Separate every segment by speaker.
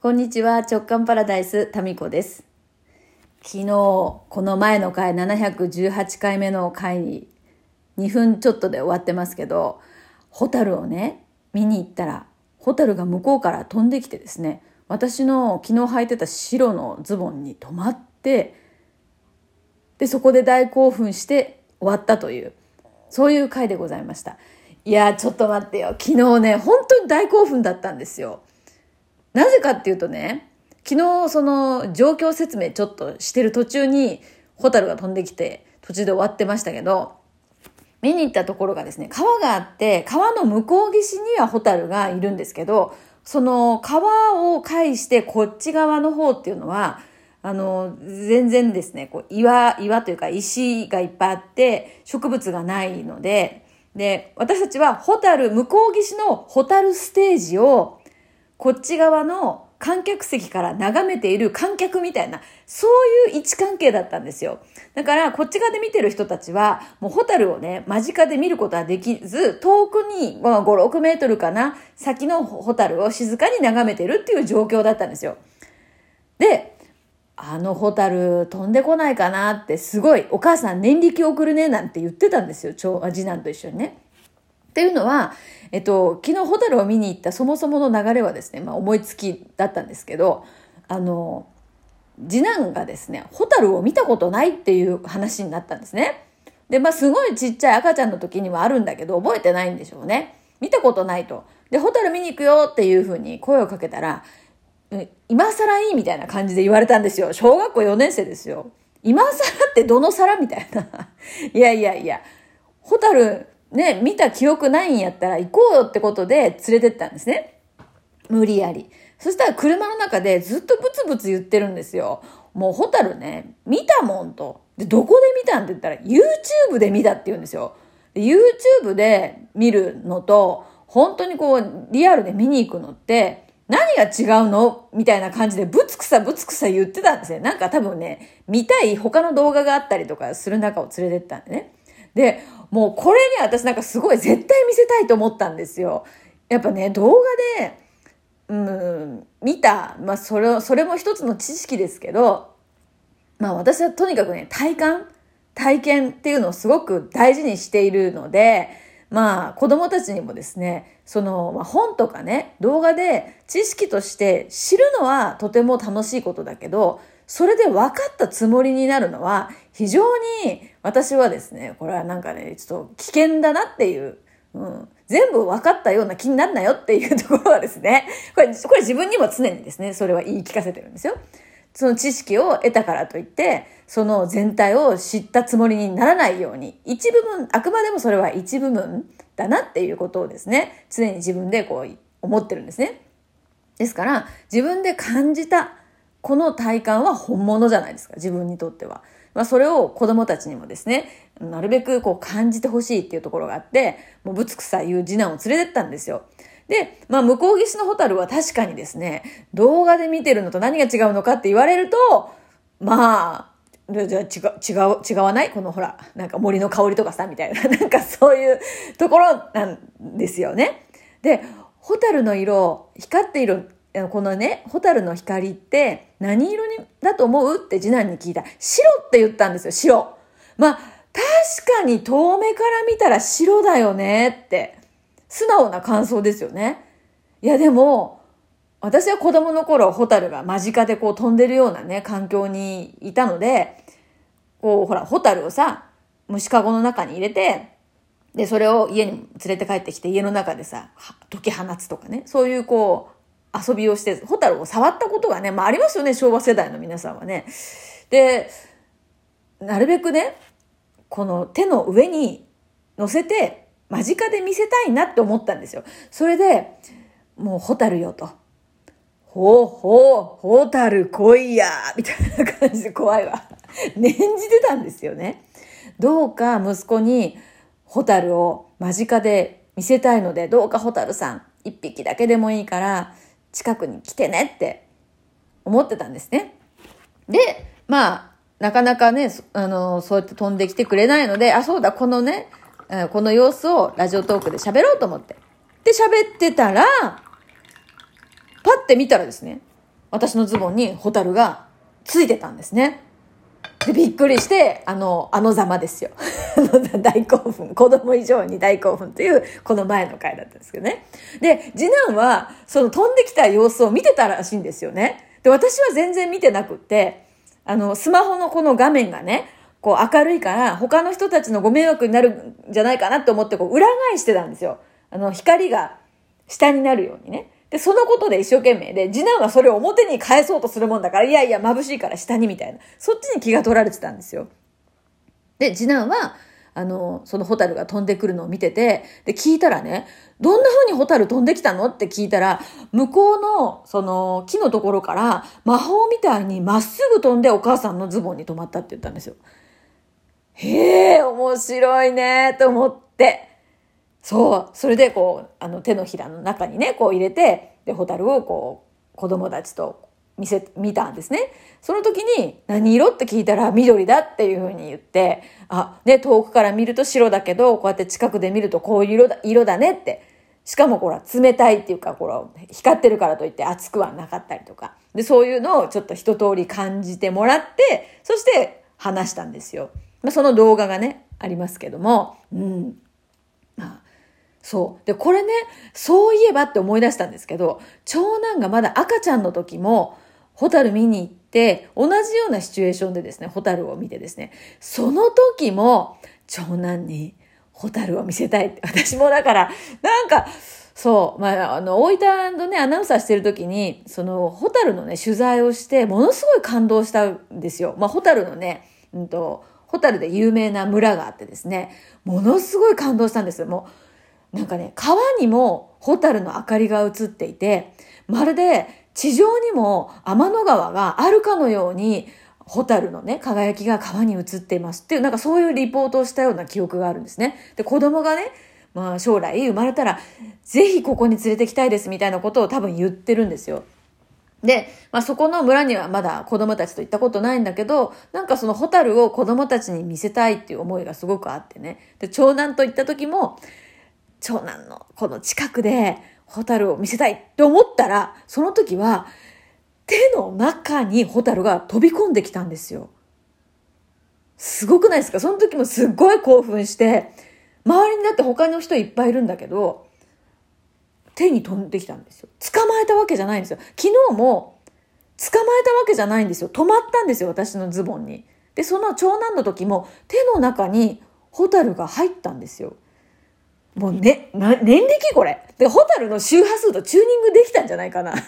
Speaker 1: こんにちは、直感パラダイス、タミコです。昨日、この前の回、718回目の回に、2分ちょっとで終わってますけど、ホタルをね、見に行ったら、ホタルが向こうから飛んできてですね、私の昨日履いてた白のズボンに止まって、で、そこで大興奮して終わったという、そういう回でございました。いや、ちょっと待ってよ。昨日ね、本当に大興奮だったんですよ。なぜかっていうとね、昨日その状況説明ちょっとしてる途中にホタルが飛んできて途中で終わってましたけど、見に行ったところがですね、川があって、川の向こう岸にはホタルがいるんですけど、その川を介してこっち側の方っていうのは、あの、全然ですね、こう岩、岩というか石がいっぱいあって、植物がないので、で、私たちはホタル、向こう岸のホタルステージを、こっち側の観客席から眺めている観客みたいな、そういう位置関係だったんですよ。だから、こっち側で見てる人たちは、もうホタルをね、間近で見ることはできず、遠くに、まあ、5、6メートルかな、先のホタルを静かに眺めてるっていう状況だったんですよ。で、あのホタル飛んでこないかなってすごいお母さん念力送るねなんて言ってたんですよ長次男と一緒にね。っていうのは、えっと、昨日ホタルを見に行ったそもそもの流れはですね、まあ、思いつきだったんですけどあの次男がですねホタルを見たことないっていう話になったんですね。でまあすごいちっちゃい赤ちゃんの時にはあるんだけど覚えてないんでしょうね。見たことないと。でホタル見に行くよっていうふうに声をかけたら今更いいみたいな感じで言われたんですよ。小学校4年生ですよ。今更ってどの皿みたいな。いやいやいや、ホタルね、見た記憶ないんやったら行こうよってことで連れてったんですね。無理やり。そしたら車の中でずっとブツブツ言ってるんですよ。もうホタルね、見たもんと。で、どこで見たんって言ったら YouTube で見たって言うんですよ。で YouTube で見るのと、本当にこう、リアルで見に行くのって、何が違うの？みたいな感じでぶつくさぶつくさ言ってたんですね。なんか多分ね、見たい他の動画があったりとかする中を連れてったんでね。で、もうこれね、私なんかすごい絶対見せたいと思ったんですよ。やっぱね、動画で、うん、見た、まあそれ、それも一つの知識ですけど、まあ私はとにかくね、体感、体験っていうのをすごく大事にしているので、まあ子供たちにもですね、その、まあ、本とかね、動画で知識として知るのはとても楽しいことだけど、それで分かったつもりになるのは非常に私はですね、これはなんかね、ちょっと危険だなっていう、うん、全部分かったような気になるなよっていう ところはですね、これ、これ自分にも常にですね、それは言い聞かせてるんですよ。その知識を得たからといって、その全体を知ったつもりにならないように、一部分、あくまでもそれは一部分だなっていうことをですね、常に自分でこう思ってるんですね。ですから、自分で感じたこの体感は本物じゃないですか、自分にとっては。まあ、それを子供たちにもですね、なるべくこう感じてほしいっていうところがあって、もうぶつくさ言う次男を連れてったんですよ。で、まあ、向こう岸のホタルは確かにですね、動画で見てるのと何が違うのかって言われると、まあ、じゃあ違う、違う、違わない？このほら、なんか森の香りとかさ、みたいな、なんかそういうところなんですよね。で、ホタルの色、光っている、このね、ホタルの光って何色にだと思う？って次男に聞いた。白って言ったんですよ、白。まあ、確かに遠目から見たら白だよねって。素直な感想ですよね。いやでも、私は子供の頃、ホタルが間近でこう飛んでるようなね、環境にいたので、こう、ほら、ホタルをさ、虫かごの中に入れて、で、それを家に連れて帰ってきて、家の中でさ、解き放つとかね、そういうこう、遊びをして、ホタルを触ったことがね、まあありますよね、昭和世代の皆さんはね。で、なるべくね、この手の上に乗せて、間近で見せたいなって思ったんですよ。それで、もうホタルよと。ほうほう、ホタル来いやみたいな感じで怖いわ。念じてたんですよね。どうか息子にホタルを間近で見せたいので、どうかホタルさん、一匹だけでもいいから、近くに来てねって思ってたんですね。で、まあ、なかなかね、あの、そうやって飛んできてくれないので、あ、そうだ、このね、この様子をラジオトークで喋ろうと思って。で、喋ってたら、パッて見たらですね、私のズボンにホタルがついてたんですね。で、びっくりして、あの、あのざまですよ。大興奮。子供以上に大興奮という、この前の回だったんですけどね。で、次男は、その飛んできた様子を見てたらしいんですよね。で、私は全然見てなくって、あの、スマホのこの画面がね、こう明るいから、他の人たちのご迷惑になるんじゃないかなと思って、こう裏返してたんですよ。あの、光が下になるようにね。で、そのことで一生懸命で、次男はそれを表に返そうとするもんだから、いやいや、眩しいから下にみたいな。そっちに気が取られてたんですよ。で、次男は、あの、そのホタルが飛んでくるのを見てて、で、聞いたらね、どんな風にホタル飛んできたの？って聞いたら、向こうの、その、木のところから、魔法みたいにまっすぐ飛んでお母さんのズボンに止まったって言ったんですよ。へえ、面白いね、と思って。そう。それでこう、あの手のひらの中にね、こう入れて、で、ホタルをこう、子供たちと見せ、見たんですね。その時に、何色って聞いたら緑だっていうふうに言って、あ、ね、遠くから見ると白だけど、こうやって近くで見るとこういう色だ、色だねって。しかもこれ冷たいっていうか、これ光ってるからといって熱くはなかったりとか。で、そういうのをちょっと一通り感じてもらって、そして話したんですよ。まあ、その動画がね、ありますけども、うん。そう。で、これね、そういえばって思い出したんですけど、長男がまだ赤ちゃんの時も、ホタル見に行って、同じようなシチュエーションでですね、ホタルを見てですね、その時も、長男にホタルを見せたいって、私もだから、なんか、そう、まあ、あの、大分のね、アナウンサーしてる時に、その、ホタルのね、取材をして、ものすごい感動したんですよ。まあ、ホタルのね、うんと、ホタルで有名な村があってですね、ものすごい感動したんですよ。もう、なんかね、川にもホタルの明かりが映っていて、まるで地上にも天の川があるかのように、ホタルのね、輝きが川に映っていますっていう、なんかそういうリポートをしたような記憶があるんですね。で、子供がね、まあ将来生まれたら、ぜひここに連れてきたいですみたいなことを多分言ってるんですよ。で、まあ、そこの村にはまだ子供たちと行ったことないんだけど、なんかそのホタルを子供たちに見せたいっていう思いがすごくあってね。で、長男と行った時も、長男のこの近くでホタルを見せたいって思ったら、その時は手の中にホタルが飛び込んできたんですよ。すごくないですか？その時もすっごい興奮して、周りにだって他の人いっぱいいるんだけど、手に飛んできたんですよ。捕まえたわけじゃないんですよ。昨日も捕まえたわけじゃないんですよ。止まったんですよ、私のズボンに。で、その長男の時も手の中にホタルが入ったんですよ。もうね、な、年歴これ。で、ホタルの周波数とチューニングできたんじゃないかな。なん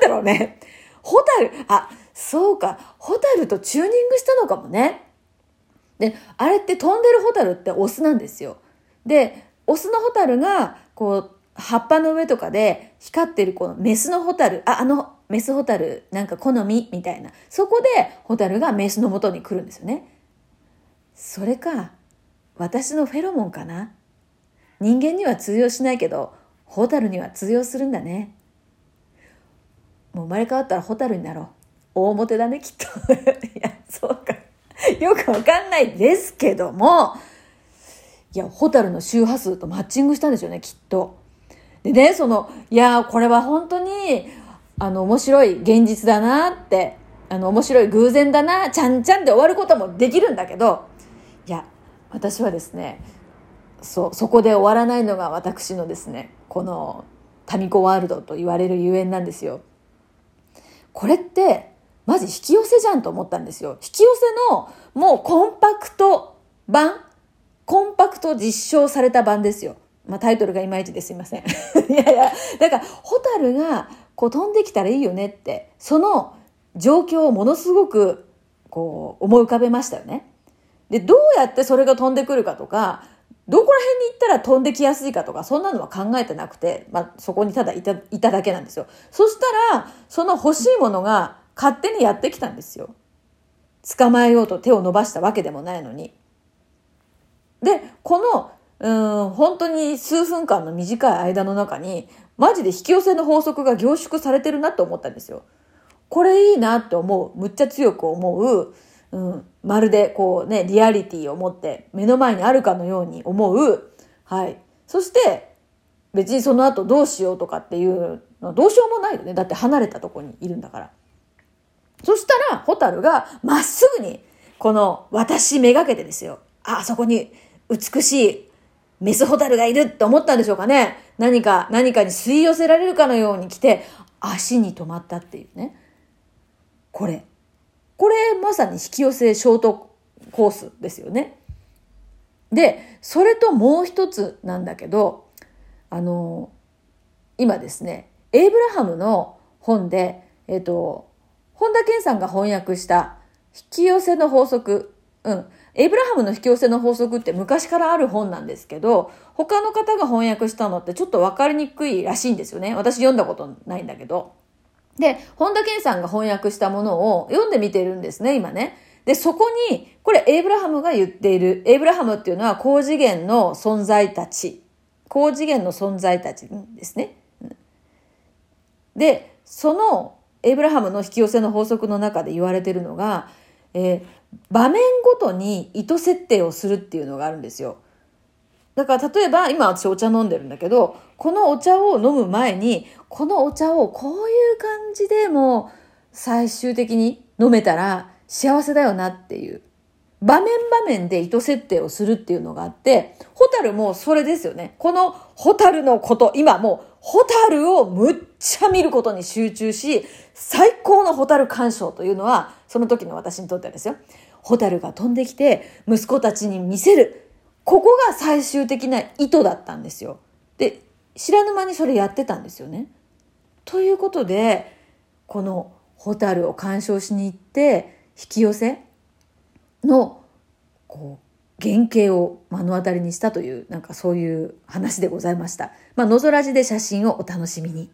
Speaker 1: だろうね。ホタル、あ、そうか。ホタルとチューニングしたのかもね。で、あれって飛んでるホタルってオスなんですよ。で、オスのホタルが、こう、葉っぱの上とかで光ってるこのメスのホタル、あ、あの、メスホタル、なんか好み？みたいな。そこでホタルがメスの元に来るんですよね。それか、私のフェロモンかな？人間には通用しないけど、ホタルには通用するんだね。もう生まれ変わったらホタルになろう。大表だね、きっと。いや、そうか。よくわかんないですけども、いや、ホタルの周波数とマッチングしたんですよね、きっと。でね、その、いや、これは本当に、あの、面白い現実だなって、あの、面白い偶然だな、ちゃんちゃんで終わることもできるんだけど、いや、私はですね、そう、そこで終わらないのが私のですね、このタミコワールドと言われるゆえんなんですよ。これって、マジ引き寄せじゃんと思ったんですよ。引き寄せのもうコンパクト版コンパクト実証された版ですよ。まあタイトルがいまいちですいません。いやいや、だから、ホタルがこう飛んできたらいいよねって、その状況をものすごくこう思い浮かべましたよね。で、どうやってそれが飛んでくるかとか、どこら辺に行ったら飛んできやすいかとか、そんなのは考えてなくて、まあ、そこにただいた、いただけなんですよ。そしたら、その欲しいものが勝手にやってきたんですよ。捕まえようと手を伸ばしたわけでもないのに。で、この、うん、本当に数分間の短い間の中に、マジで引き寄せの法則が凝縮されてるなと思ったんですよ。これいいなって思う。むっちゃ強く思う。うん、まるでこうね、リアリティを持って目の前にあるかのように思う。はい。そして、別にその後どうしようとかっていうのはどうしようもないよね。だって離れたとこにいるんだから。そしたら、ホタルがまっすぐに、この私めがけてですよ。あ、あそこに美しいメスホタルがいるって思ったんでしょうかね。何か、何かに吸い寄せられるかのように来て、足に止まったっていうね。これ。これまさに引き寄せショートコースですよね。で、それともう一つなんだけど、あの、今ですね、エイブラハムの本で、えっ、と、本田健さんが翻訳した引き寄せの法則、うん、エイブラハムの引き寄せの法則って昔からある本なんですけど、他の方が翻訳したのってちょっとわかりにくいらしいんですよね。私読んだことないんだけど。で、本田健さんが翻訳したものを読んでみてるんですね、今ね。で、そこに、これエイブラハムが言っている、エイブラハムっていうのは高次元の存在たち、高次元の存在たちですね。で、そのエイブラハムの引き寄せの法則の中で言われてるのが、えー、場面ごとに意図設定をするっていうのがあるんですよ。だから例えば今私お茶飲んでるんだけど、このお茶を飲む前に、このお茶をこういう感じでも最終的に飲めたら幸せだよなっていう。場面場面で意図設定をするっていうのがあって、ホタルもそれですよね。このホタルのこと、今もうホタルをむっちゃ見ることに集中し、最高のホタル鑑賞というのは、その時の私にとってはですよ。ホタルが飛んできて、息子たちに見せる。ここが最終的な意図だったんですよ。で、知らぬ間にそれやってたんですよね。ということで、この蛍を鑑賞しに行って、引き寄せの、こう、原型を目の当たりにしたという、なんかそういう話でございました。まあ、のぞらじで写真をお楽しみに。